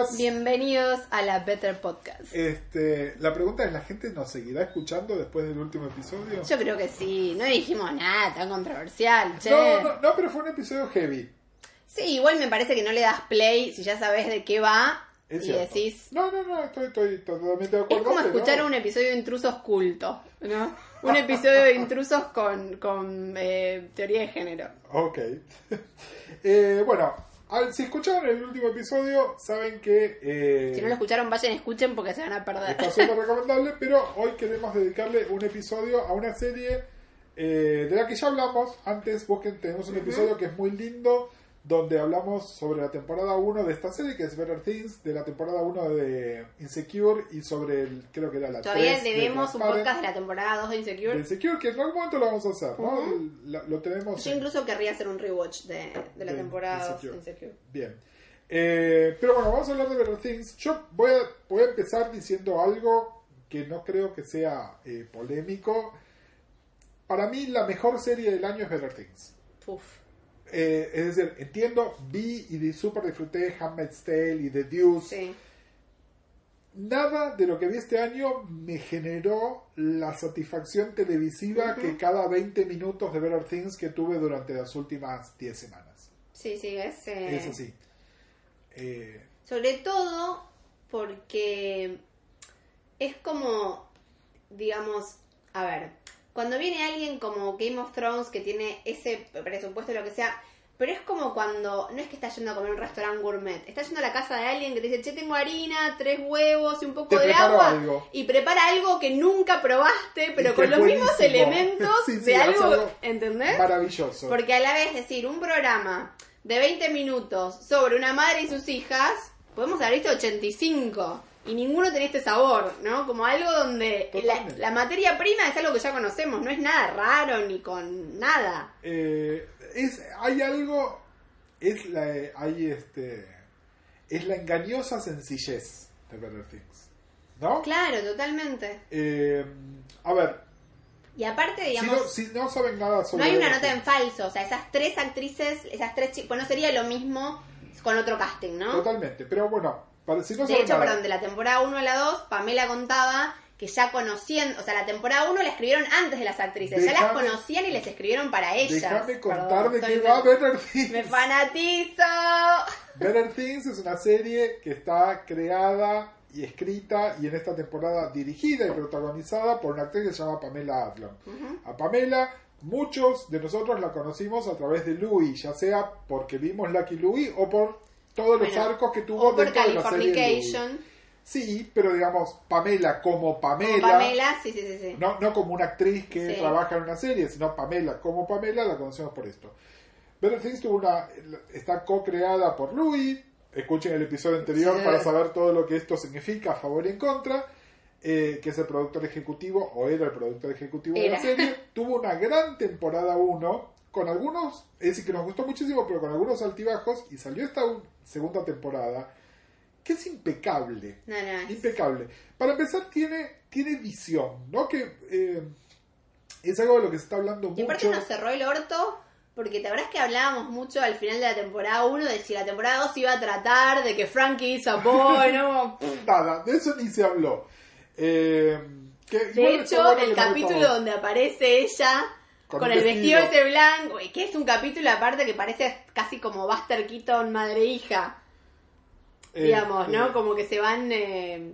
Podcast. Bienvenidos a la Better Podcast. Este, la pregunta es, ¿la gente nos seguirá escuchando después del último episodio? Yo creo que sí, no dijimos nada tan controversial, che. No, no, no, pero fue un episodio heavy. Sí, igual me parece que no le das play si ya sabes de qué va Es y cierto. decís... No, no, no, estoy, estoy totalmente de acuerdo. Es como escuchar un episodio de intrusos culto, ¿no? Un episodio de intrusos con, con eh, teoría de género. Ok. Eh, bueno, al- si escucharon el último episodio, saben que... eh, Si no lo escucharon, vayan y escuchen porque se van a perder. Está súper recomendable, pero hoy queremos dedicarle un episodio a una serie eh, de la que ya hablamos antes. Busquen, tenemos un episodio que es muy lindo, donde hablamos sobre la temporada 1 de esta serie, que es Better Things, de la temporada 1 de Insecure y sobre el, creo que era la Todavía 3 de debemos un Transparent, podcast de la temporada 2 de de Insecure. Insecure, que en algún momento lo vamos a hacer, ¿no? Lo tenemos Yo en- incluso querría hacer un rewatch de, de la De temporada 2 de Insecure. Insecure. Bien. Eh, pero bueno, vamos a hablar de Better Things. Yo voy a, voy a empezar diciendo algo que no creo que sea eh, polémico. Para mí, la mejor serie del año es Better Things. Uf. Eh, es decir, entiendo, vi y súper disfruté Handmaid's Tale y The Deuce. Sí. Nada de lo que vi este año me generó la satisfacción televisiva que cada 20 minutos de Better Things que tuve durante las últimas 10 semanas. Sí, sí, es... eh, Es así. Eh, Sobre todo porque es como, digamos, a ver, cuando viene alguien como Game of Thrones que tiene ese presupuesto, lo que sea, pero es como cuando, no es que está yendo a comer un restaurante gourmet, está yendo a la casa de alguien que te dice, che, tengo harina, tres huevos y un poco Te de agua, algo. y prepara algo que nunca probaste, pero con los mismos elementos Sí, sí, de algo, algo ¿entendés? maravilloso. Porque a la vez decir un programa de 20 minutos sobre una madre y sus hijas, podemos haber visto 85 y ninguno tenía este sabor, ¿no? Como algo donde la, materia prima es algo que ya conocemos, no es nada raro ni con nada. Eh, es, hay algo, es la, hay este, es la engañosa sencillez de Better Things, ¿no? Claro, totalmente. Eh, a ver, Y aparte, si digamos, no, si no saben nada no, sobre hay una nota en falso, o sea, esas tres actrices, esas tres chicas, bueno, sería lo mismo con otro casting, ¿no? Totalmente, pero bueno, para, si no De hecho, perdón, de la temporada 1 a la 2, Pamela contaba que ya conocían, o sea, la temporada 1 la escribieron antes de las actrices, ya las conocían y les escribieron para ellas. déjame contar de qué va Better Things. Me fanatizo. Better Things es una serie que está creada y escrita y en esta temporada dirigida y protagonizada por una actriz que se llama Pamela Adlon. A Pamela, muchos de nosotros la conocimos a través de Louis, ya sea porque vimos Lucky Louis o por todos los arcos que tuvo por dentro de la serie de. Californication. Sí, pero digamos, Pamela como Pamela, Como Pamela, sí, sí, sí. no, no como una actriz que Sí. trabaja en una serie, sino Pamela como Pamela, la conocemos por esto. Better Things tuvo una, está co-creada por Louis. Escuchen el episodio anterior Sí. para saber todo lo que esto significa a favor y en contra. eh, que es el productor ejecutivo, o era el productor ejecutivo de la serie. Tuvo una gran temporada 1, con algunos, es decir, que nos gustó muchísimo, pero con algunos altibajos. Y salió esta un- segunda temporada, que es impecable No, no. es- impecable. Para empezar, tiene, tiene visión, ¿no? Que eh, es algo de lo que se está hablando Y aparte mucho. nos cerró el orto. Porque te acuerdas que hablábamos mucho al final de la temporada 1 de si la temporada 2 iba a tratar de que Frankie hizo boy, ¿no? Nada, de eso ni se habló. Eh, que De hecho, el capítulo donde aparece ella Con el vestido ese blanco, y que es un capítulo aparte que parece casi como Buster Keaton madre-hija, Eh, digamos, ¿no? eh, Como que se van, eh,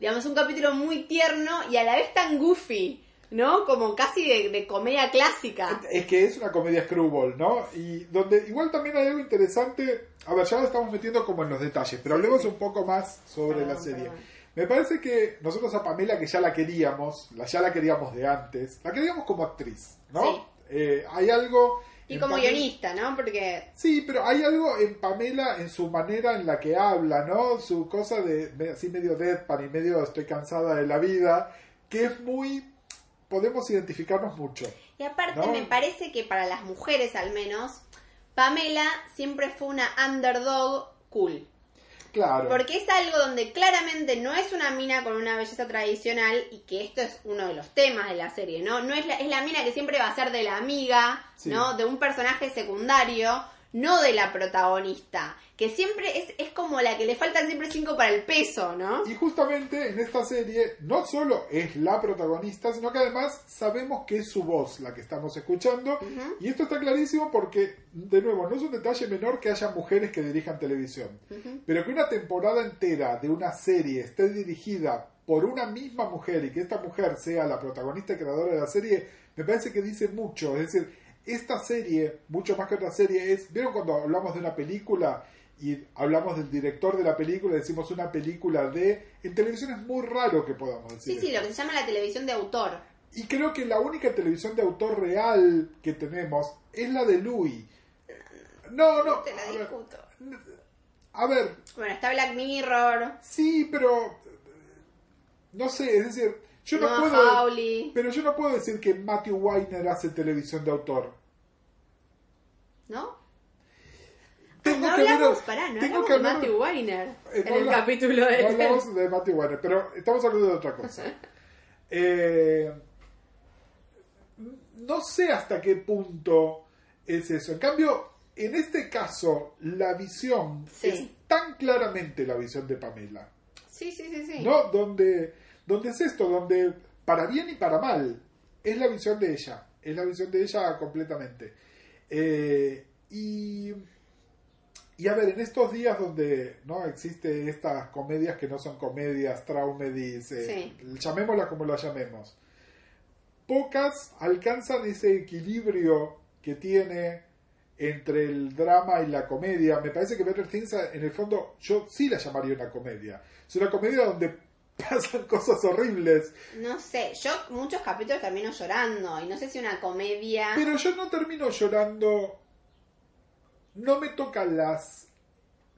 digamos, un capítulo muy tierno y a la vez tan goofy, ¿no? Como casi de, de comedia clásica. Es que es una comedia screwball, ¿no? Y donde igual también hay algo interesante. A ver, ya lo estamos metiendo como en los detalles, pero hablemos un poco más sobre Perdón, la serie. perdón. Me parece que nosotros a Pamela, que ya la queríamos, la, ya la queríamos de antes, la queríamos como actriz, ¿no? Sí. Eh, hay algo. Y como Pamela- guionista, ¿no? Porque Sí, pero hay algo en Pamela, en su manera en la que habla, ¿no? Su cosa de así medio deadpan y medio estoy cansada de la vida, que es muy... Podemos identificarnos mucho. Y aparte ¿No? me parece que para las mujeres al menos, Pamela siempre fue una underdog cool. Claro. Porque es algo donde claramente no es una mina con una belleza tradicional y que esto es uno de los temas de la serie, ¿no? No es la, es la mina que siempre va a ser de la amiga, Sí. ¿no? De un personaje secundario. No de la protagonista, que siempre es, es como la que le faltan siempre cinco para el peso, ¿no? Y justamente en esta serie no solo es la protagonista, sino que además sabemos que es su voz la que estamos escuchando. Y esto está clarísimo porque, de nuevo, no es un detalle menor que haya mujeres que dirijan televisión. Pero que una temporada entera de una serie esté dirigida por una misma mujer y que esta mujer sea la protagonista y creadora de la serie, me parece que dice mucho. Es decir, esta serie, mucho más que otra serie, es. ¿Vieron cuando hablamos de una película y hablamos del director de la película, decimos una película de... En televisión es muy raro que podamos decir. Sí, sí, lo que se llama la televisión de autor. Y creo que la única televisión de autor real que tenemos es la de Louis. No, no. Te la discuto. A ver. Bueno, está Black Mirror. Sí, pero. No sé, es decir. Yo no, puedo. Pero yo no puedo decir que Matthew Weiner hace televisión de autor. ¿No? Tengo no hablamos, pará, no hablamos de Matthew Weiner en el capítulo de... No hablamos de Matthew Weiner, pero estamos hablando de otra cosa. eh, no sé hasta qué punto es eso. En cambio, en este caso, la visión es tan claramente la visión de Pamela. Sí, sí, sí, sí. ¿No? Donde donde es esto, donde para bien y para mal, es la visión de ella, es la visión de ella completamente. Eh, y, y a ver, en estos días donde no existe estas comedias que no son comedias, traumedies, eh, llamémoslas como las llamemos, pocas alcanzan ese equilibrio que tiene entre el drama y la comedia. Me parece que Better Things, en el fondo, yo sí la llamaría una comedia. Es una comedia donde pasan cosas horribles. No sé, yo muchos capítulos termino llorando y no sé si una comedia... Pero yo no termino llorando... No me tocan las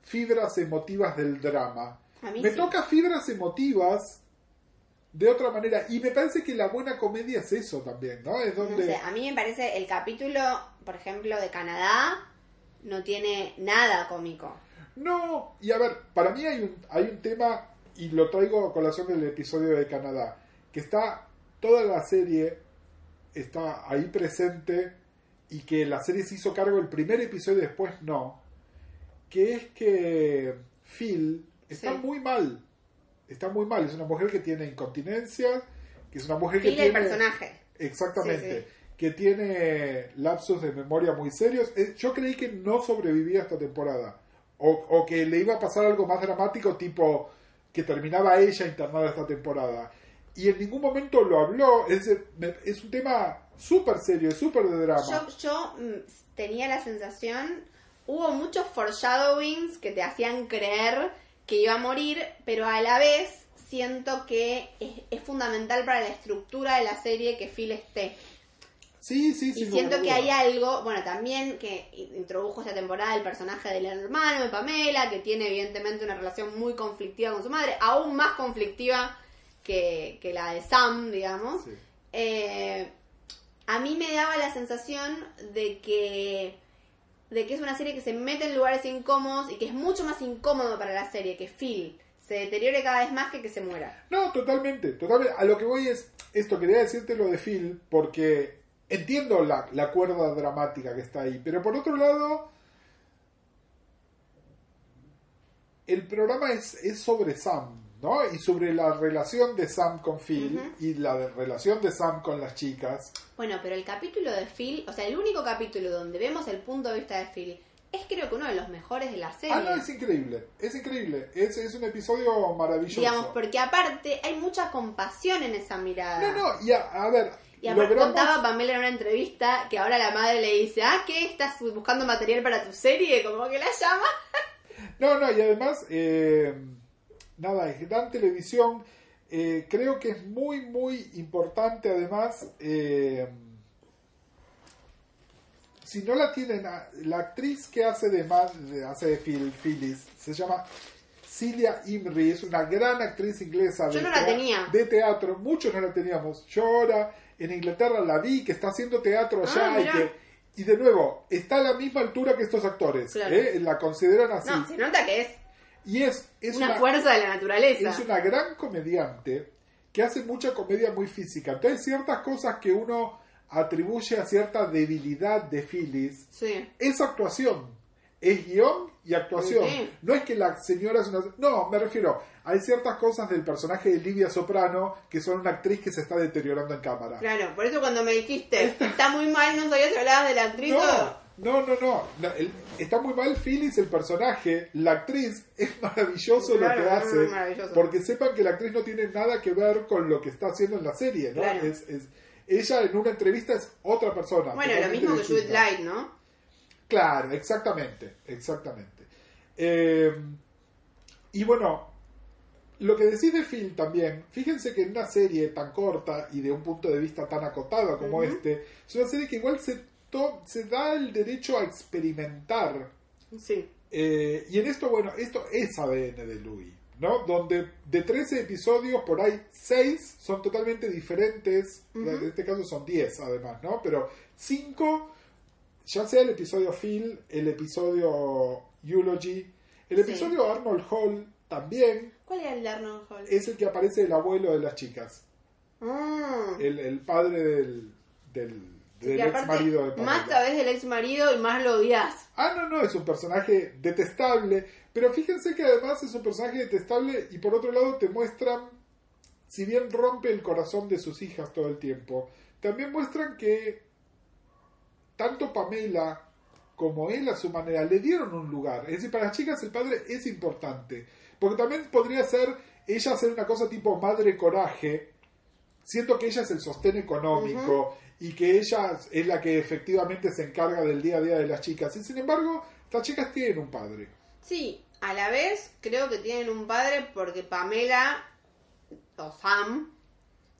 fibras emotivas del drama. me toca fibras emotivas de otra manera. Y me parece que la buena comedia es eso también, ¿no? Es donde... No sé, a mí me parece el capítulo, por ejemplo, de Canadá, no tiene nada cómico. No, y a ver, para mí hay un, hay un tema y lo traigo a colación del episodio de Canadá, que está toda la serie está ahí presente y que la serie se hizo cargo el primer episodio y después no, que es que Phil está muy mal, está muy mal, es una mujer que tiene incontinencia, que es una mujer que tiene... el personaje. Exactamente. Que tiene lapsos de memoria muy serios. Eh, yo creí que no sobrevivía esta temporada. O, o que le iba a pasar algo más dramático, tipo que terminaba ella internada esta temporada. Y en ningún momento lo habló. Es, es un tema súper serio, súper de drama. Yo, mm, tenía la sensación, hubo muchos foreshadowings que te hacían creer que iba a morir, pero a la vez siento que es, fundamental para la estructura de la serie que Phil esté. Sí, sí, sí. Y siento que hay algo, bueno, también que introdujo esta temporada el personaje del hermano de Pamela, que tiene evidentemente una relación muy conflictiva con su madre, aún más conflictiva que, la de Sam, digamos. Eh, a mí me daba la sensación de que de que es una serie que se mete en lugares incómodos y que es mucho más incómodo para la serie que Phil se deteriore cada vez más que que se muera. No, totalmente, totalmente. A lo que voy es esto, quería decirte lo de Phil, porque entiendo la, la cuerda dramática que está ahí, pero por otro lado, el programa es, es sobre Sam, ¿no? Y sobre la relación de Sam con Phil y la relación de Sam con las chicas. Bueno, pero el capítulo de Phil, o sea, el único capítulo donde vemos el punto de vista de Phil, es creo que uno de los mejores de la serie. Ah, no, es increíble, es increíble, es, es un episodio maravilloso. Digamos, porque aparte hay mucha compasión en esa mirada. No, no, y a ver, y aparte contaba Pamela en una entrevista que ahora la madre le dice, ah, ¿qué? ¿Estás buscando material para tu serie? Como que la llama. no, no, y además, eh, nada, es gran televisión. Eh, creo que es muy, muy importante además, eh, si no la tienen, la actriz que hace de, hace de Phil, Phyllis, se llama Celia Imrie, es una gran actriz inglesa de, tenía. de teatro, muchos no la teníamos. Yo ahora en Inglaterra la vi, que está haciendo teatro allá ah, y que... Y de nuevo, está a la misma altura que estos actores. ¿eh? La consideran así. No, se nota que es. Y es, es una, fuerza de la naturaleza. Es una gran comediante que hace mucha comedia muy física. Entonces, ciertas cosas que uno atribuye a cierta debilidad de Phyllis sí. es actuación. Es guion y actuación. Sí. No es que la señora es una... No, me refiero, hay ciertas cosas del personaje de Livia Soprano que son una actriz que se está deteriorando en cámara. Claro, por eso cuando me dijiste, está muy mal, no sabía si hablabas de la actriz No, o... no, no, no. El- está muy mal Phyllis, el personaje. La actriz es maravilloso Claro, lo que hace. maravilloso. Porque sepan que la actriz no tiene nada que ver con lo que está haciendo en la serie, ¿no? Claro. Es, es- ella en una entrevista es otra persona. Bueno, lo mismo que Judith. Light, ¿no? Claro, exactamente, exactamente. Eh, y bueno, lo que decís de Phil también, fíjense que en una serie tan corta y de un punto de vista tan acotado como este, es una serie que igual se, to- se da el derecho a experimentar. Sí. Eh, y en esto, bueno, esto es ADN de Louis, ¿no? Donde de 13 episodios, por ahí 6 son totalmente diferentes. En este caso son 10 además, ¿no? Pero 5, ya sea el episodio Phil, el episodio Eulogy, el Sí. episodio Arnold Hall también ¿Cuál era el de Arnold Hall? es el que aparece el abuelo de las chicas, Ah. el, el padre del, del, Sí, del ex marido de Pamela. Más sabes del ex marido y más lo odias. Ah, no, no, es un personaje detestable, pero fíjense que además es un personaje detestable y por otro lado te muestran, si bien rompe el corazón de sus hijas todo el tiempo, también muestran que tanto Pamela como él a su manera le dieron un lugar. Es decir, para las chicas el padre es importante, porque también podría ser ella hacer una cosa tipo madre coraje, siento que ella es el sostén económico y que ella es la que efectivamente se encarga del día a día de las chicas. Y sin embargo, estas chicas tienen un padre. Sí, a la vez creo que tienen un padre porque Pamela o Sam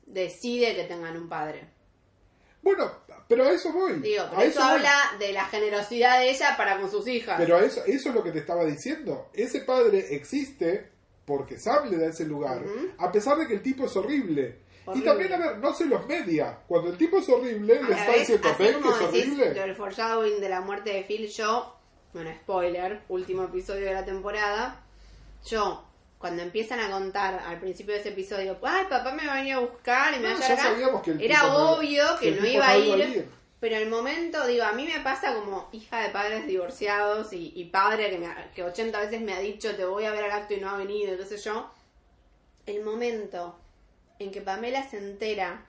decide que tengan un padre. Bueno, pero a eso voy. Digo, a pero eso voy. habla de la generosidad de ella para con sus hijas. Pero eso, eso es lo que te estaba diciendo. Ese padre existe porque Sam le da ese lugar, a pesar de que el tipo es horrible. Y también, a ver, no se los media. Cuando el tipo es horrible, le está diciendo, así ¿ven que es horrible? lo del foreshadowing de la muerte de Phil, yo, bueno, spoiler, último episodio de la temporada, yo, cuando empiezan a contar al principio de ese episodio, ay, papá me va a venir a buscar y me No, va a ya llevar acá", sabíamos que el era obvio que, no iba a ir, pero el momento, digo, a mí me pasa como hija de padres divorciados y, y padre que, me, que 80 veces me ha dicho te voy a ver al acto y no ha venido, qué sé yo, el momento en que Pamela se entera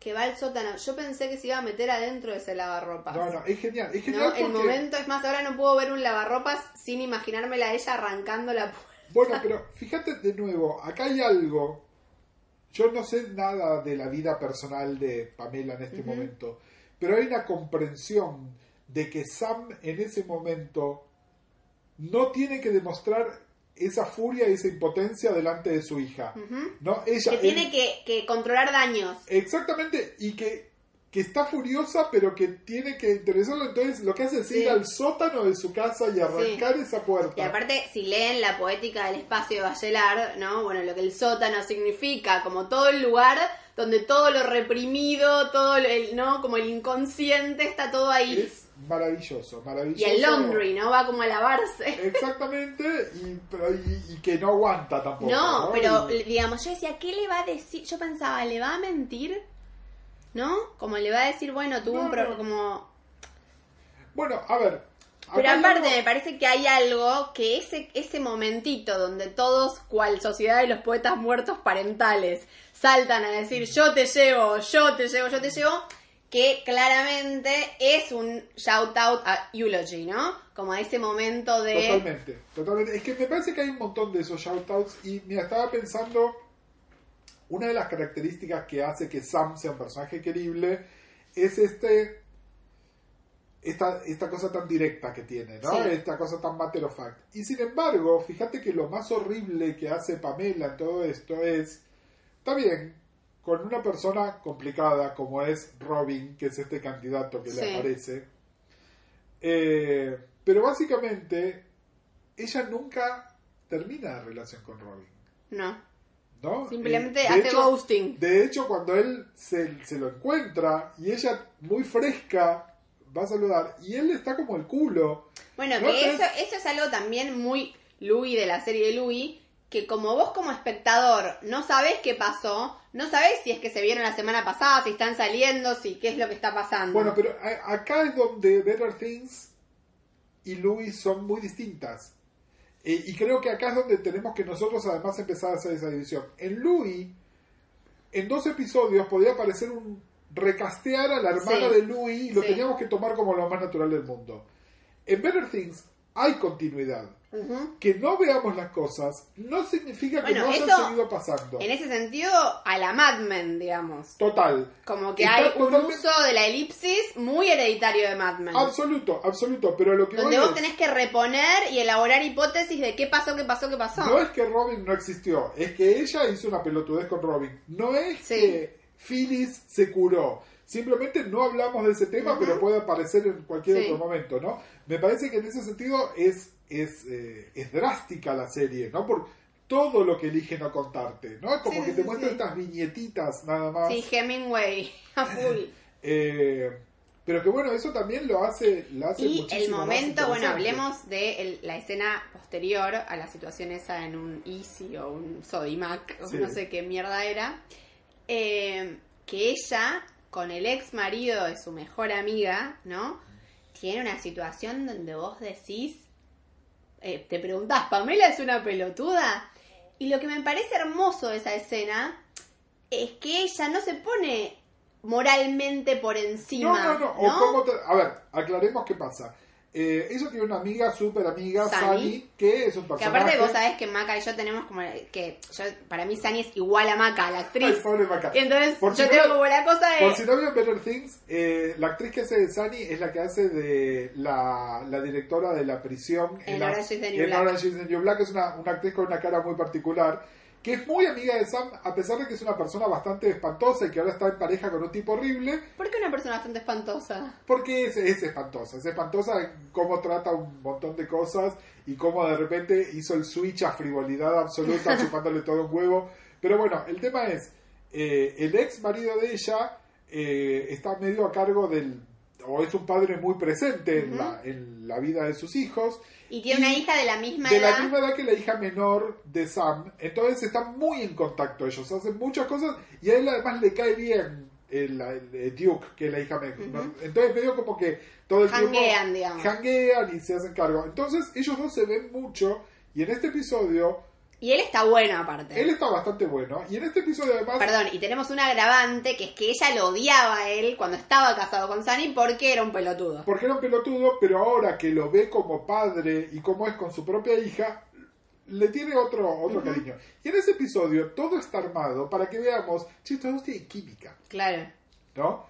que va al sótano, yo pensé que se iba a meter adentro de ese lavarropas. No, no, es genial. Es ¿no? genial El momento, es más, ahora no puedo ver un lavarropas sin imaginármela a ella arrancando la puerta. Bueno, pero fíjate de nuevo, acá hay algo. Yo no sé nada de la vida personal de Pamela en este momento, pero hay una comprensión de que Sam en ese momento no tiene que demostrar esa furia y esa impotencia delante de su hija. No, ella Que él- tiene que, que controlar daños. Exactamente, y que, que está furiosa, pero que tiene que interesarlo. Entonces, lo que hace es Sí. ir al sótano de su casa y arrancar esa puerta. Y aparte, si leen la poética del espacio de Bachelard, ¿no? Bueno, lo que el sótano significa, como todo el lugar donde todo lo reprimido, todo el, ¿no? Como el inconsciente está todo ahí. Es maravilloso, maravilloso. Y el laundry, ¿no? Va como a lavarse. Exactamente, y, pero- y- y que no aguanta tampoco. No, No, pero Y- digamos, yo decía, ¿qué le va a decir? Yo pensaba, ¿le va a mentir? ¿No? Como le va a decir, bueno, tuvo No, un pro no. como... Bueno, a ver. Pero aparte me parece que hay algo que ese, ese momentito donde todos, cual sociedad de los poetas muertos parentales, saltan a decir yo te llevo, yo te llevo, yo te llevo, que claramente es un shout out a Eulogy, ¿no? Como a ese momento de... Totalmente, totalmente. Es que me parece que hay un montón de esos shoutouts y mira, estaba pensando, una de las características que hace que Sam sea un personaje querible es este esta, esta cosa tan directa que tiene, ¿no? Sí. Esta cosa tan matter of fact. Y sin embargo, fíjate que lo más horrible que hace Pamela en todo esto es, está bien, con una persona complicada como es Robin, que es este candidato que Sí. le aparece, eh, pero básicamente ella nunca termina la relación con Robin, No, ¿no? simplemente Eh, hace hecho- ghosting. de hecho, cuando él se, se lo encuentra y ella muy fresca va a saludar y él está como el culo. Bueno, ¿No? que eso, eso es algo también muy Louis de la serie de Louis, que como vos como espectador no sabés qué pasó, no sabés si es que se vieron la semana pasada, si están saliendo, si qué es lo que está pasando. Bueno, pero acá es donde Better Things y Louis son muy distintas. Eh, y creo que acá es donde tenemos que nosotros además empezar a hacer esa división. En Louis, en dos episodios podía aparecer un recastear a la hermana Sí. de Louis y lo Sí. teníamos que tomar como lo más natural del mundo. En Better Things hay continuidad. Ujú. Que no veamos las cosas no significa que Bueno, no hayan seguido pasando. En ese sentido, a la Mad Men, digamos. Total. Como que Está hay un uso de la elipsis muy hereditario de Mad Men. Absoluto, absoluto. Pero lo que donde vos es- tenés que reponer y elaborar hipótesis de qué pasó, qué pasó, qué pasó. No es que Robin no existió, es que ella hizo una pelotudez con Robin. No es Sí. que Phyllis se curó. Simplemente no hablamos de ese tema, pero puede aparecer en cualquier Sí. otro momento, ¿no? Me parece que en ese sentido es, es, eh, es drástica la serie, ¿no? Por todo lo que elige no contarte, ¿no? Es como Sí, que te sí, muestra estas viñetitas nada más. Sí, Hemingway, a full. Eh, pero que bueno, eso también lo hace, lo hace Y el momento, bueno, hablemos de el- la escena posterior a la situación esa en un Easy o un Sodimac, o Sí. no sé qué mierda era, eh, que ella, con el ex marido de su mejor amiga, ¿no? Tiene una situación donde vos decís, eh, te preguntás, ¿Pamela es una pelotuda? Y lo que me parece hermoso de esa escena es que ella no se pone moralmente por encima. No, no, no. O cómo te- A ver, aclaremos qué pasa. Eh, ella tiene una amiga, súper amiga, Sunny. Sunny, que es un Que personaje... aparte vos sabés que Maca y yo tenemos como que yo, para mí Sani es igual a Maca, la Ay, actriz. pobre Maca. Y entonces Por yo si tengo no- como la cosa de Por si no vieron Better Things, eh, la actriz que hace de Sunny es la que hace de la, la directora de la prisión En la- Orange is the New en Black. Orange is the New Black. Es una, una actriz con una cara muy particular, que es muy amiga de Sam, a pesar de que es una persona bastante espantosa y que ahora está en pareja con un tipo horrible. ¿Por qué una persona bastante espantosa? Porque es, es espantosa, es espantosa en cómo trata un montón de cosas y cómo de repente hizo el switch a frivolidad absoluta, chupándole todo un huevo. Pero bueno, el tema es, eh, el ex marido de ella eh, está medio a cargo del, o es un padre muy presente en, la, en la vida de sus hijos, Y tiene una hija de la misma de edad. la misma edad que la hija menor de Sam. Entonces están muy en contacto ellos, hacen muchas cosas y a él además le cae bien el, el- el Duke, que es la hija menor. Entonces medio como que todo el tiempo Hanguean, digamos. hanguean y se hacen cargo. Entonces ellos dos se ven mucho y en este episodio Y él está bueno aparte. él está bastante bueno y en este episodio además... Perdón, y tenemos un agravante que es que ella lo odiaba a él cuando estaba casado con Sani porque era un pelotudo. Porque era un pelotudo, pero ahora que lo ve como padre y como es con su propia hija, le tiene otro, otro cariño. Y en ese episodio todo está armado para que veamos, che, todos tienen química, Claro. ¿no?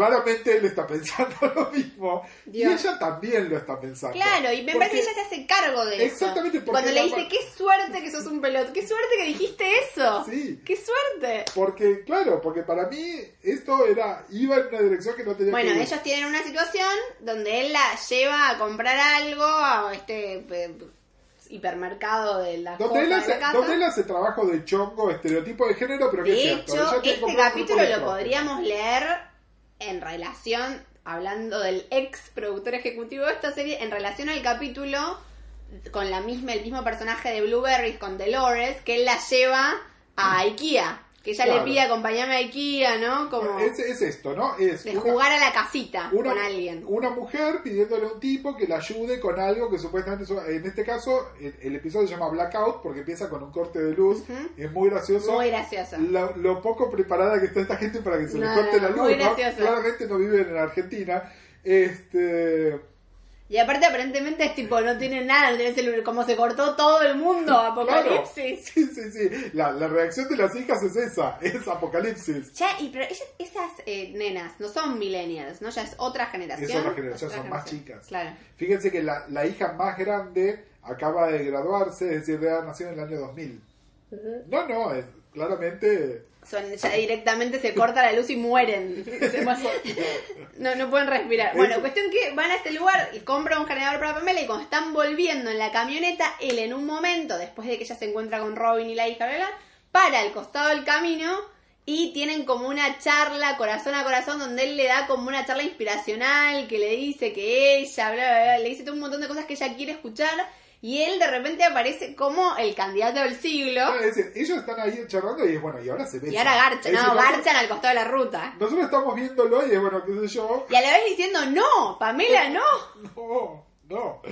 Claramente él está pensando lo mismo y ella también lo está pensando. Claro, y me Porque- parece que ella se hace cargo de eso. Exactamente, porque Cuando le dice, qué suerte que sos un pelotudo, qué suerte que dijiste eso. Sí. Qué suerte. Porque, claro, porque para mí esto era iba en una dirección que no tenía Bueno, que ir. ellos tienen una situación donde él la lleva a comprar algo a este hipermercado de la Donde él, cosa de hace, la casa. donde él hace trabajo de chongo, estereotipo de género, pero que De es cierto. hecho, este capítulo lo podríamos leer en relación, hablando del ex productor ejecutivo de esta serie, en relación al capítulo con la misma, el mismo personaje de Blueberries con Dolores, que él la lleva a IKEA. Que ella Claro. le pide acompañarme a IKEA, ¿no? Como Es, es esto, ¿no? Es de una- jugar a la casita una, con alguien. una mujer pidiéndole a un tipo que la ayude con algo que supuestamente en este caso el, el episodio se llama Blackout porque empieza con un corte de luz es muy gracioso Muy gracioso. lo, lo poco preparada que está esta gente para que se No, le corte no, la luz muy ¿no? claramente no viven en Argentina este Y aparte aparentemente es tipo, no tiene nada, no tiene celular, como se cortó todo el mundo, apocalipsis. sí sí sí la, la reacción de las hijas es esa es apocalipsis Ya, y pero ellas- esas eh, nenas no son millennials, ¿no? Ya es otra generación. Es otra generación, otra son más chicas. Claro. fíjense que la, la hija más grande acaba de graduarse es decir nacido en el año 2000 no no es claramente Son, ya directamente se corta la luz y mueren. No, no pueden respirar. Bueno, cuestión que van a este lugar y compran un generador para Pamela y cuando están volviendo en la camioneta, él en un momento, después de que ella se encuentra con Robin y la hija, bla, bla, para al costado del camino y tienen como una charla corazón a corazón donde él le da como una charla inspiracional que le dice que ella, bla, bla, bla, le dice todo un montón de cosas que ella quiere escuchar y él de repente aparece como el candidato del siglo Ah, es decir, ellos están ahí charlando y es bueno, y ahora se besan. y ahora garchan, no, nosotros- garchan al costado de la ruta. Nosotros estamos viéndolo y es bueno, qué sé yo. Y a la vez diciendo, no, Pamela, no. No, No.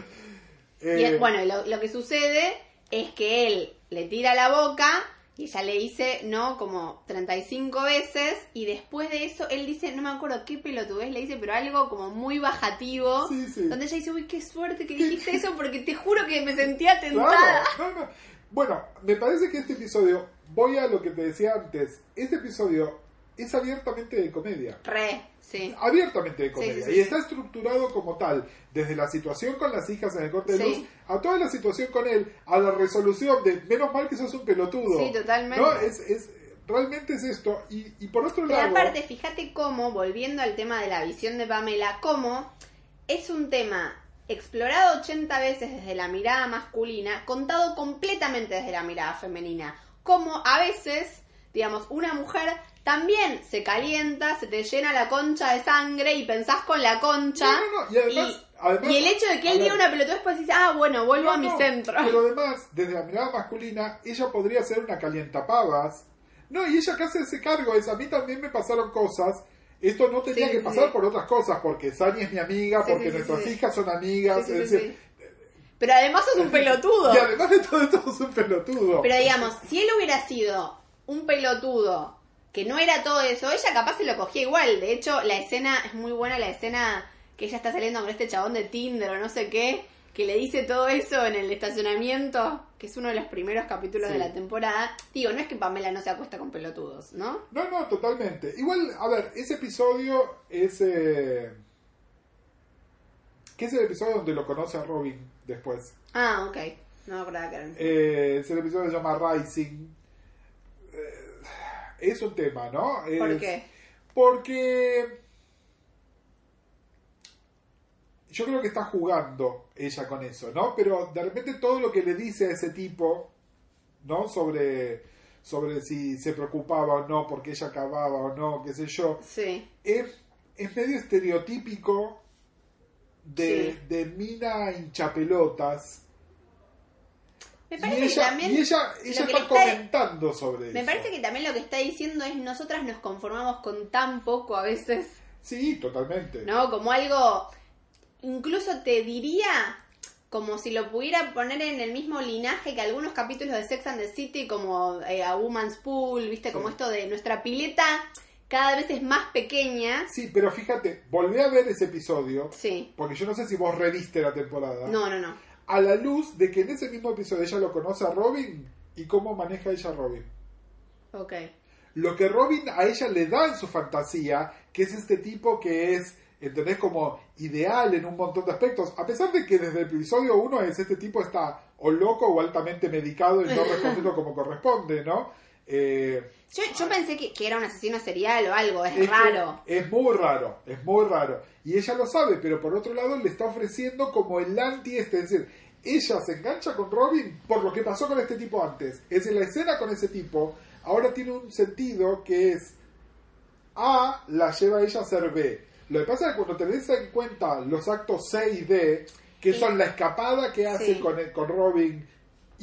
Y, Eh, bueno, lo, lo que sucede es que él le tira la boca y ella le dice no como 35 veces y después de eso él dice, no me acuerdo qué pelotudez le dice, pero algo como muy bajativo, Sí, sí. donde ella dice, uy, qué suerte que dijiste eso porque te juro que me sentía tentada. Claro, no, no. Bueno, me parece que este episodio, voy a lo que te decía antes, este episodio es abiertamente de comedia. Re, sí. Abiertamente de comedia. sí, sí, y está estructurado como tal, desde la situación con las hijas en el corte de luz, a toda la situación con él, a la resolución de menos mal que sos un pelotudo. Sí, totalmente. ¿No? Es, es, realmente es esto. Y, y por otro Pero lado. aparte, fíjate cómo, volviendo al tema de la visión de Pamela, cómo es un tema explorado 80 veces desde la mirada masculina, contado completamente desde la mirada femenina. Como a veces, digamos, una mujer también se calienta, se te llena la concha de sangre y pensás con la concha. No, no, no, y además- además- y el hecho de que él diga una pelotudez, pues dices, ah, bueno, vuelvo a mi centro. Pero además, desde la mirada masculina, ella podría ser una calientapavas. No, y ella que hace ese cargo es, a mí también me pasaron cosas. Esto no tenía Sí, que pasar sí. por otras cosas, porque Sani es mi amiga, Sí, porque nuestras hijas son amigas. Es decir. Pero además sos un pelotudo. Y además de todo esto es un pelotudo. Pero digamos, si él hubiera sido un pelotudo que no era todo eso, ella capaz se lo cogía igual. De hecho, la escena es muy buena, la escena que ella está saliendo con este chabón de Tinder o no sé qué, que le dice todo eso en el estacionamiento, que es uno de los primeros capítulos Sí. de la temporada. Digo, no es que Pamela no se acuesta con pelotudos, ¿no? No, no, totalmente. Igual, a ver, ese episodio es... eh, que es el episodio donde lo conoce a Robin después. Ah, ok. No me acordaba que era. Eh, es el episodio que se llama Rising. Eh, es un tema, ¿no? ¿Por qué? Porque yo creo que está jugando ella con eso, ¿no? Pero de repente todo lo que le dice a ese tipo, ¿no? Sobre, sobre si se preocupaba o no, porque ella acababa o no, qué sé yo, Sí. es, es medio estereotípico de, Sí. de mina hinchapelotas. Me Y parece que ella, también. y ella, que está comentando sobre Me eso. parece que también lo que está diciendo es nosotras nos conformamos con tan poco a veces. Sí, totalmente. ¿no? Como algo, incluso te diría, como si lo pudiera poner en el mismo linaje que algunos capítulos de Sex and the City, como eh, A Woman's Pool, ¿viste? Como Sí. esto de nuestra pileta cada vez es más pequeña. Sí, pero fíjate, volví a ver ese episodio, Sí. porque yo no sé si vos reviste la temporada, No, no, no. A la luz de que en ese mismo episodio ella lo conoce a Robin y cómo maneja ella a Robin. Ok. Lo que Robin a ella le da en su fantasía, que es este tipo que es, ¿entendés? Como ideal en un montón de aspectos, a pesar de que desde el episodio 1 es este tipo está o loco o altamente medicado y no respondiendo como corresponde, ¿no? Eh, Yo, yo pensé que, que era un asesino serial o algo, es, raro. Es muy raro, es muy raro. Y ella lo sabe, pero por otro lado le está ofreciendo como el anti este. Es decir, ella se engancha con Robin por lo que pasó con este tipo antes. Es decir, la escena con ese tipo ahora tiene un sentido que es A la lleva a ella a ser B. Lo que pasa es que cuando tenés en cuenta los actos C y D, que Sí. son la escapada que hace Sí. con, con Robin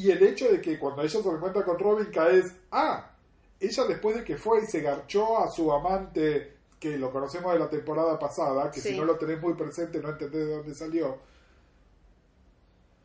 y el hecho de que cuando ella se encuentra con Robin caes, ah, ella después de que fue y se garchó a su amante, que lo conocemos de la temporada pasada, que Sí. si no lo tenés muy presente no entendés de dónde salió.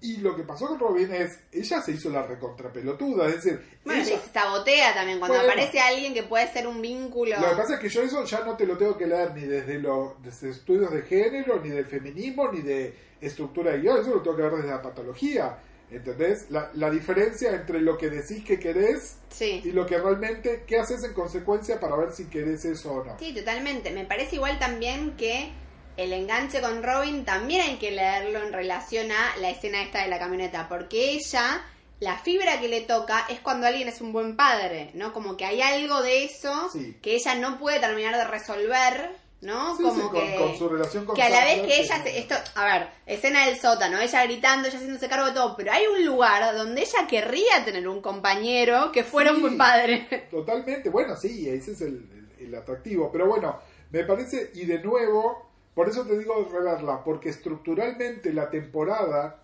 Y lo que pasó con Robin es, ella se hizo la recontrapelotuda, es decir, Bueno, ella- se sabotea también cuando Bueno. aparece alguien que puede ser un vínculo. lo que pasa es que yo eso ya no te lo tengo que leer ni desde los desde estudios de género, ni del feminismo, ni de estructura de guion, eso lo tengo que ver desde la patología. ¿Entendés? La, la diferencia entre lo que decís que querés Sí. y lo que realmente, qué haces en consecuencia para ver si querés eso o no. Sí, totalmente. Me parece igual también que el enganche con Robin también hay que leerlo en relación a la escena esta de la camioneta, porque ella, la fibra que le toca es cuando alguien es un buen padre, ¿no? Como que hay algo de eso Sí. que ella no puede terminar de resolver, ¿no? Sí, Como sí, con- que... con su relación con que a la vez que ella, se- esto, a ver, escena del sótano, ella gritando, ella haciéndose cargo de todo, pero hay un lugar donde ella querría tener un compañero que fuera un Sí. buen padre. Totalmente, bueno, sí, ese es el, el- el atractivo. Pero bueno, me parece, y de nuevo, por eso te digo reverla, porque estructuralmente la temporada,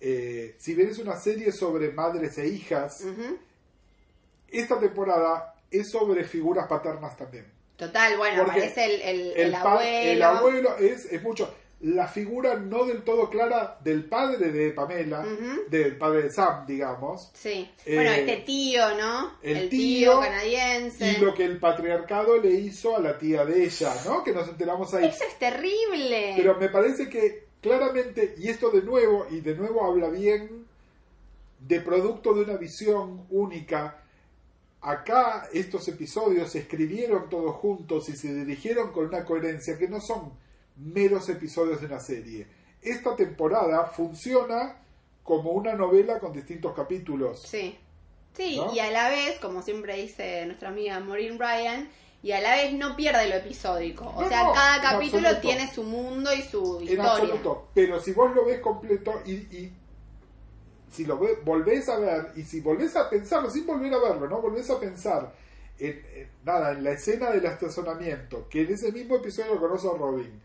eh, si bien es una serie sobre madres e hijas, esta temporada es sobre figuras paternas también. Total, bueno, Porque aparece el, el, El, el pa- abuelo. el abuelo es, es mucho. la figura no del todo clara del padre de Pamela, del padre de Sam, digamos. Sí. Eh, bueno, este tío, ¿no? el tío, tío canadiense. Y lo que el patriarcado le hizo a la tía de ella, ¿no? Que nos enteramos ahí. Eso es terrible. Pero me parece que claramente, y esto de nuevo, y de nuevo habla bien de producto de una visión única, acá estos episodios se escribieron todos juntos y se dirigieron con una coherencia que no son meros episodios de una serie. Esta temporada funciona como una novela con distintos capítulos. Sí. Sí, ¿No? y a la vez, como siempre dice nuestra amiga Maureen Ryan, y a la vez no pierde lo episódico. O sea, no, cada en capítulo absoluto. tiene su mundo y su En historia. absoluto. Pero si vos lo ves completo y, y si lo ve- volvés a ver y si volvés a pensarlo, sin volver a verlo, ¿no? Volvés a pensar en, en- nada, en la escena del estacionamiento, que en ese mismo episodio conoce a Robin.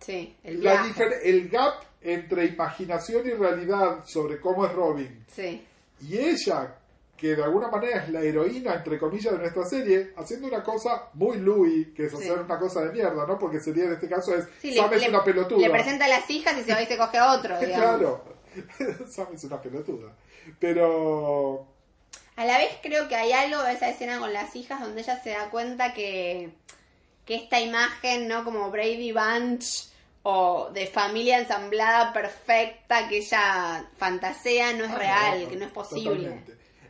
Sí, el La el gap entre imaginación y realidad sobre cómo es Robin Sí, y ella, que de alguna manera es la heroína, entre comillas, de nuestra serie, haciendo una cosa muy Louis, que es Sí. hacer una cosa de mierda, ¿no? Porque sería en este caso es, sí Sam es una pelotuda. le presenta a las hijas y se va y se coge a otro, digamos. Claro, Sam es una pelotuda. Pero A la vez creo que hay algo de esa escena con las hijas donde ella se da cuenta que, que esta imagen, ¿no? Como Brady Bunch o de familia ensamblada perfecta que ella fantasea no es Ah, real, no, que no es posible.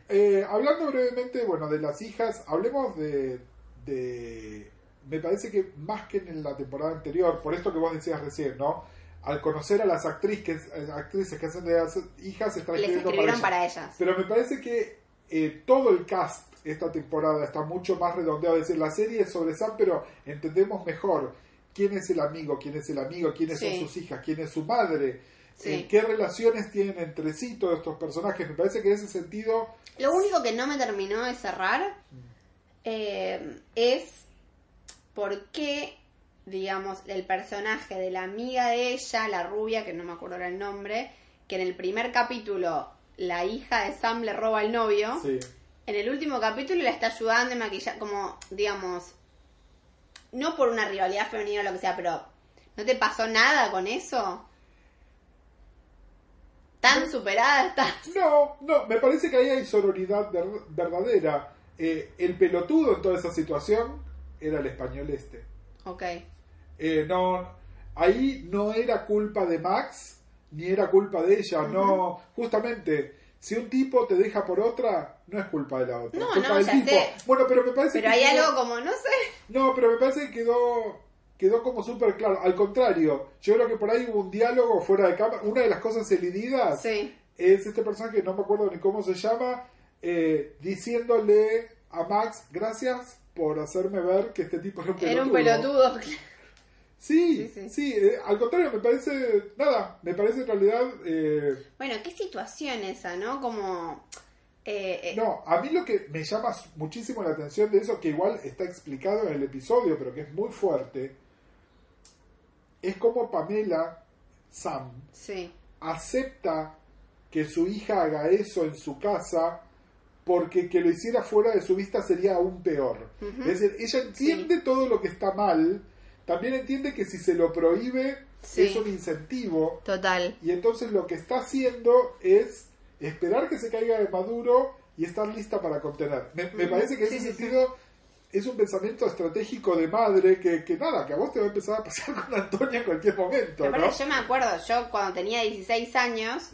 Eh, hablando brevemente, bueno, de las hijas, hablemos de, de... Me parece que más que en la temporada anterior, por esto que vos decías recién, ¿no? Al conocer a las actrices, actrices que hacen de las hijas, está escribiendo para para ellas. ellas. Pero me parece que eh, todo el cast esta temporada está mucho más redondeado. Es decir, la serie es sobre Sam, pero entendemos mejor quién es el amigo, quién es el amigo, quiénes Sí. son sus hijas, quién es su madre, Sí. eh, qué relaciones tienen entre sí todos estos personajes. Me parece que en ese sentido, Lo único que no me terminó de cerrar eh, es por qué, digamos, el personaje de la amiga de ella, la rubia, que no me acuerdo el nombre, que en el primer capítulo la hija de Sam le roba al novio, sí. en el último capítulo la está ayudando a maquillar, como, digamos, no por una rivalidad femenina o lo que sea, pero ¿no te pasó nada con eso? ¿Tan superada estás? No, no, me parece que ahí hay sororidad ver- verdadera. Eh, el pelotudo en toda esa situación era el español este. Ok. Eh, no, ahí no era culpa de Max, ni era culpa de ella, no, justamente, si un tipo te deja por otra, no es culpa de la otra, No, es culpa no, del ya tipo. sé. Bueno, pero me parece Pero que hay quedó- algo como, no sé. No, pero me parece que quedó, quedó como súper claro. Al contrario, yo creo que por ahí hubo un diálogo fuera de cámara. Una de las cosas elididas Sí. es este personaje, no me acuerdo ni cómo se llama, eh, diciéndole a Max, gracias por hacerme ver que este tipo era un pelotudo. Era un pelotudo. Sí, Sí, sí. sí, eh, al contrario, me parece, nada, me parece en realidad, eh, Bueno, qué situación esa, ¿no? Como... eh, eh, no, a mí lo que me llama muchísimo la atención de eso, que igual está explicado en el episodio, pero que es muy fuerte, es como Pamela Sam Sí, acepta que su hija haga eso en su casa porque que lo hiciera fuera de su vista sería aún peor. Es decir, ella entiende todo lo que está mal, también entiende que si se lo prohíbe Sí. es un incentivo total. y entonces lo que está haciendo es esperar que se caiga de Maduro y estar lista para contener. Me, parece que en Sí, ese sí, sentido es un pensamiento estratégico de madre que, que nada, que a vos te va a empezar a pasar con Antonia en cualquier momento, ¿no? yo me acuerdo, yo cuando tenía 16 años,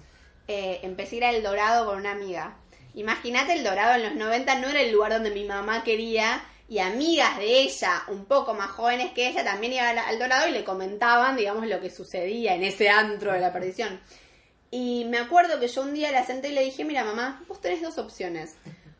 eh, empecé a ir a El Dorado con una amiga. Imagínate, El Dorado en los 90 no era el lugar donde mi mamá quería y amigas de ella, un poco más jóvenes que ella, también iban al Dorado y le comentaban, digamos, lo que sucedía en ese antro de la perdición. Y me acuerdo que yo un día la senté y le dije, mira mamá, vos tenés dos opciones.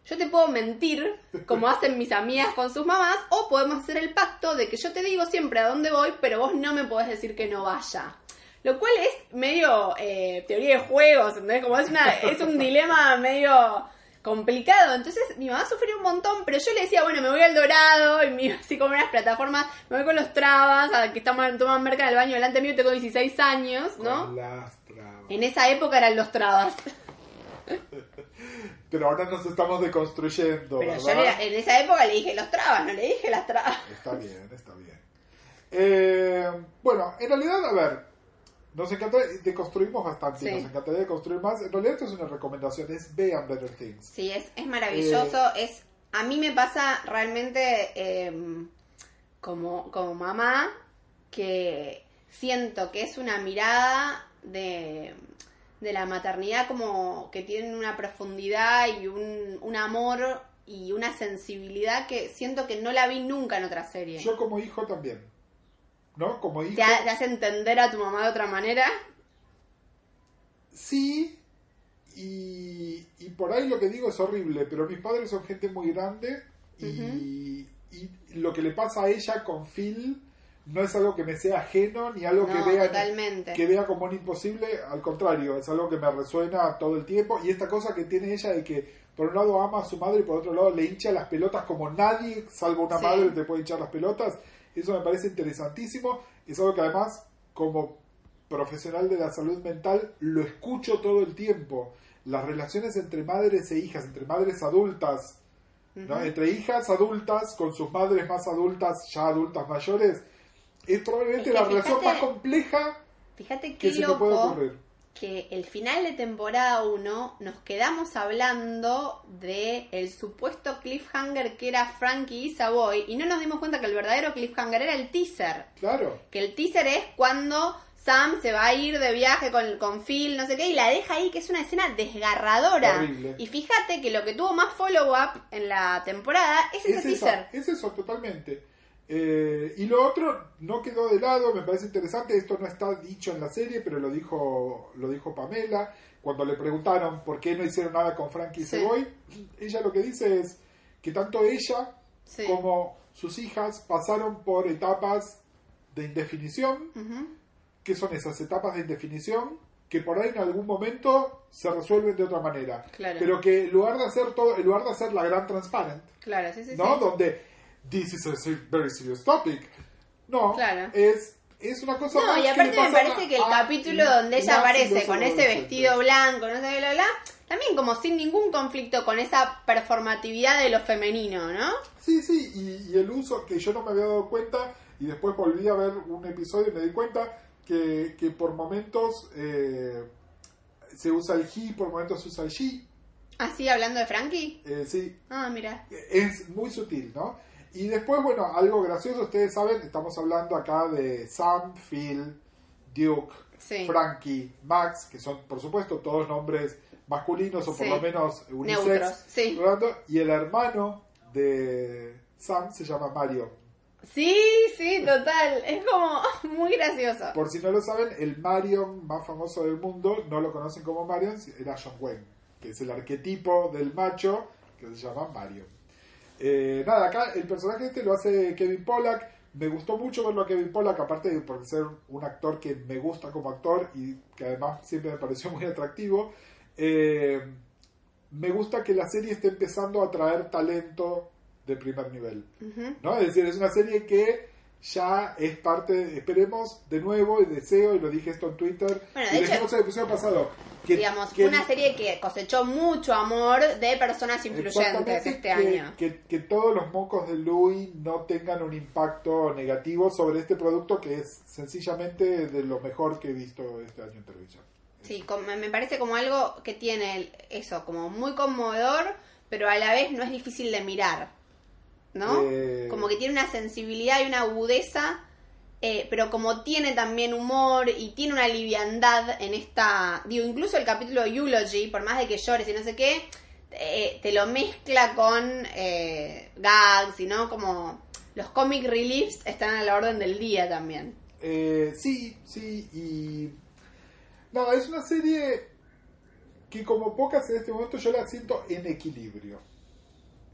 Yo te puedo mentir, como hacen mis amigas con sus mamás, o podemos hacer el pacto de que yo te digo siempre a dónde voy, pero vos no me podés decir que no vaya. Lo cual es medio eh, teoría de juegos, ¿entendés? Como es, una, es un dilema medio complicado. Entonces mi mamá sufrió un montón, pero yo le decía, bueno, me voy al Dorado y me iba así como unas plataformas, me voy con los trabas, a que toman, toman merca en el baño delante mío, tengo 16 años, ¿no? Con las trabas. En esa época eran los trabas. Pero ahora nos estamos deconstruyendo, Pero yo en esa época le dije los trabas, no le dije las trabas. Está bien, está bien. Eh, bueno, en realidad, a ver, nos encantaría, deconstruimos bastante, Sí. nos encantaría construir más. En realidad esto es una recomendación, es vean Better Things. Sí, es, es maravilloso. Eh, es A mí me pasa realmente eh, como, como mamá que siento que es una mirada de, de la maternidad como que tienen una profundidad y un, un amor y una sensibilidad que siento que no la vi nunca en otra serie. Yo como hijo también, ¿no? Como hijo, ¿Te, te hace entender a tu mamá de otra manera? sí, y, y por ahí lo que digo es horrible, pero mis padres son gente muy grande y, y lo que le pasa a ella con Phil no es algo que me sea ajeno ni algo No, que vea totalmente. que vea como un imposible, al contrario, es algo que me resuena todo el tiempo y esta cosa que tiene ella de que por un lado ama a su madre y por otro lado le hincha las pelotas como nadie, salvo una Sí. madre, te puede hinchar las pelotas, eso me parece interesantísimo, es algo que además como profesional de la salud mental lo escucho todo el tiempo, las relaciones entre madres e hijas, entre madres adultas, ¿no? Entre hijas adultas con sus madres más adultas, ya adultas mayores, es probablemente Es que la relación más compleja Fíjate que se te puede loco ocurrir. Que el final de temporada 1 nos quedamos hablando de el supuesto cliffhanger que era Frankie y Savoy y no nos dimos cuenta que el verdadero cliffhanger era el teaser. Claro. Que el teaser es cuando Sam se va a ir de viaje con, con Phil, no sé qué, y la deja ahí, que es una escena desgarradora. Horrible. Y fíjate que lo que tuvo más follow-up en la temporada es ese Es eso, teaser. es eso, totalmente. Eh, y lo otro no quedó de lado, me parece interesante, esto no está dicho en la serie, pero lo dijo, lo dijo Pamela, cuando le preguntaron por qué no hicieron nada con Frankie y Sí. Savoy, ella lo que dice es que tanto ella Sí. como sus hijas pasaron por etapas de indefinición, Ujú. que son esas etapas de indefinición que por ahí en algún momento se resuelven de otra manera. Claro. Pero que en lugar de hacer todo, en lugar de hacer la gran transparent, Claro, sí, ¿no? Donde this is a very serious topic. No, Claro. es, es una cosa No, y aparte me parece que el capítulo y- donde ella aparece con ese vestido blanco, no sé qué, bla, bla, también como sin ningún conflicto con esa performatividad de lo femenino, ¿no? Sí, sí, y, y el uso que yo no me había dado cuenta y después volví a ver un episodio y me di cuenta que, que por momentos eh, se usa el he, por momentos se usa el she. Así hablando de Frankie. Eh, sí, Ah, mira. es muy sutil, ¿no? Y después, bueno, algo gracioso, ustedes saben, estamos hablando acá de Sam, Phil, Duke, Sí. Frankie, Max, que son, por supuesto, todos nombres masculinos o por lo menos unisex. Neutros, sí. ¿verdad? Y el hermano de Sam se llama Mario. Sí, sí, total. Es como muy gracioso. Por si no lo saben, el Marion más famoso del mundo, no lo conocen como Marion, era John Wayne, que es el arquetipo del macho que se llama Marion. Eh, nada, acá el personaje este lo hace Kevin Pollack. Me gustó mucho verlo a Kevin Pollack, aparte de por ser un actor que me gusta como actor y que además siempre me pareció muy atractivo. Eh, me gusta que la serie esté empezando a traer talento de primer nivel. Ujú. ¿no? Es decir, es una serie que ya es parte, esperemos de nuevo, y deseo, y lo dije esto en Twitter, Bueno, y de hecho- el episodio pasado, que, Digamos, que- una serie que cosechó mucho amor de personas influyentes este que, año. Que, que todos los mocos de Louis no tengan un impacto negativo sobre este producto que es sencillamente de lo mejor que he visto este año en televisión. Sí, me parece como algo que tiene eso, como muy conmovedor, pero a la vez no es difícil de mirar, ¿no? Eh, Como que tiene una sensibilidad y una agudeza, eh, pero como tiene también humor y tiene una liviandad en esta, digo, incluso el capítulo de Eulogy, por más de que llores y no sé qué, eh, te lo mezcla con eh, gags y no como los comic reliefs están a la orden del día también. Eh, sí, sí, y nada, es una serie que como pocas en este momento yo la siento en equilibrio.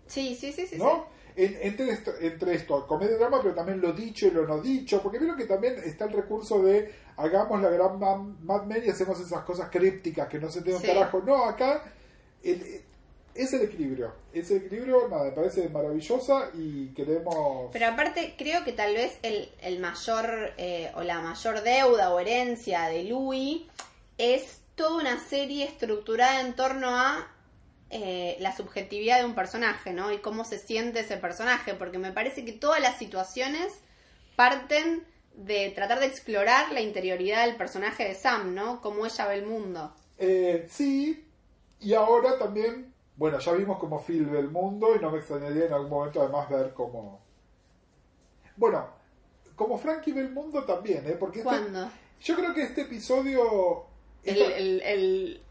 Sí, sí, sí, sí. ¿no? En- entre, esto, entre esto, comedia y drama, pero también lo dicho y lo no dicho, porque vieron que también está el recurso de hagamos la gran Mad Men y hacemos esas cosas crípticas que no se entiende un Sí. carajo. No, acá el- es el equilibrio. Ese equilibrio, nada, me parece maravillosa y queremos... Pero aparte, creo que tal vez el, el mayor eh, o la mayor deuda o herencia de Louis es toda una serie estructurada en torno a eh, la subjetividad de un personaje, ¿no? Y cómo se siente ese personaje, porque me parece que todas las situaciones parten de tratar de explorar la interioridad del personaje de Sam, ¿no? Cómo ella ve el mundo. Eh, sí, y ahora también, bueno, ya vimos cómo Phil ve el mundo y no me extrañaría en algún momento además ver cómo... Bueno, como Frankie ve el mundo también, ¿eh? Porque este- ¿Cuándo? yo creo que este episodio... El, esta- el, el-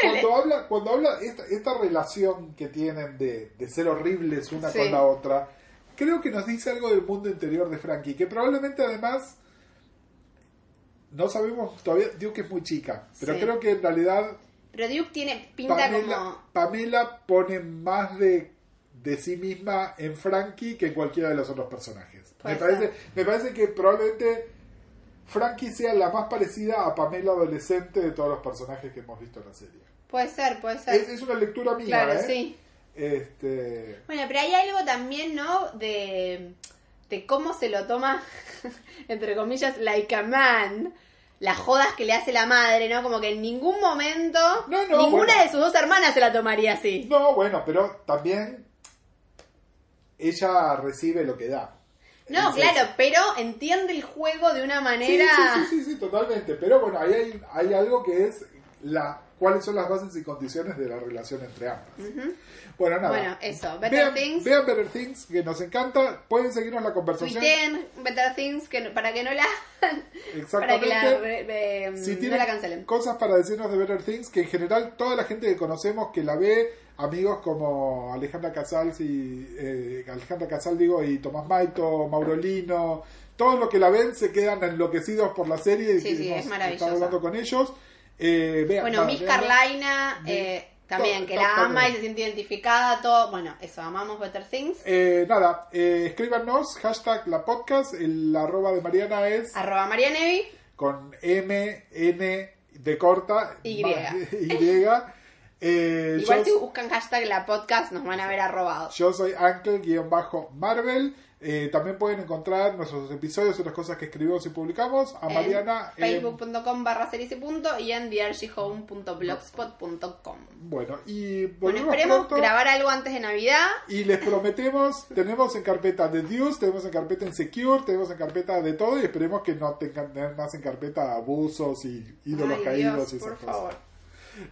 cuando habla, cuando habla esta, esta relación que tienen de, de ser horribles una Sí. con la otra, creo que nos dice algo del mundo interior de Frankie, que probablemente además no sabemos todavía, que es muy chica, pero Sí. creo que en realidad Pero Duke tiene pinta Pamela, como... Pamela pone más de, de sí misma en Frankie que en cualquiera de los otros personajes. Me parece, ser. me parece que probablemente Frankie sea la más parecida a Pamela adolescente de todos los personajes que hemos visto en la serie. Puede ser, puede ser. Es, es una lectura mía, claro, ¿eh? sí. Este, Bueno, pero hay algo también, ¿no? De, de cómo se lo toma, entre comillas, like a man. Las jodas que le hace la madre, ¿no? Como que en ningún momento No, no, ninguna bueno. de sus dos hermanas se la tomaría así. no, bueno, pero también ella recibe lo que da. No, claro, pero entiende el juego de una manera... sí, sí, sí, sí, totalmente. Pero bueno, ahí hay, hay algo que es la cuáles son las bases y condiciones de la relación entre ambas. Bueno, nada. Bueno, eso, Better vean, Things. vean Better Things, que nos encanta. Pueden seguirnos la conversación. Tuiteen Better Things que, para que no la... para Exactamente. que la, si no la cancelen. cosas para decirnos de Better Things, que en general toda la gente que conocemos que la ve, amigos como Alejandra Casal, y, eh, Alejandra Casal digo, y Tomás Maito, Maurolino, todos los que la ven se quedan enloquecidos por la serie y Sí, sí, hemos es maravilloso. estado hablando con ellos. Eh, vean, Bueno, nada, Miss Miss- eh, también, que la ama y se siente identificada, todo. Bueno, eso, amamos Better Things. Eh, nada, eh, escríbanos, hashtag la podcast, el arroba de Mariana es Arroba María Nevi. con M, N de corta, Y. ma- Y. Eh, Igual yo, si buscan hashtag la podcast nos van a ver arrobados. yo soy Uncle-Marvel. Eh, también pueden encontrar nuestros episodios y otras cosas que escribimos y publicamos a Mariana en en- facebook.com barra series y punto y en thearchihome.blogspot.com. Bueno, y Bueno, esperemos pronto. grabar algo antes de Navidad. Y les prometemos, tenemos en carpeta de Deuce, tenemos en carpeta Insecure, tenemos en carpeta de todo y esperemos que no tengan más en carpeta abusos y ídolos Ay, caídos Dios, y esas por cosas. favor.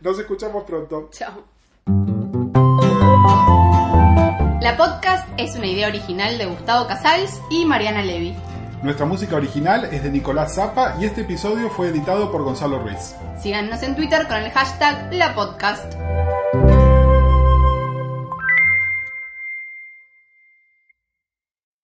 Nos escuchamos pronto. Chao. La podcast es una idea original de Gustavo Casals y Mariana Levy. Nuestra música original es de Nicolás Zapa y este episodio fue editado por Gonzalo Ruiz. Síganos en Twitter con el hashtag La Podcast.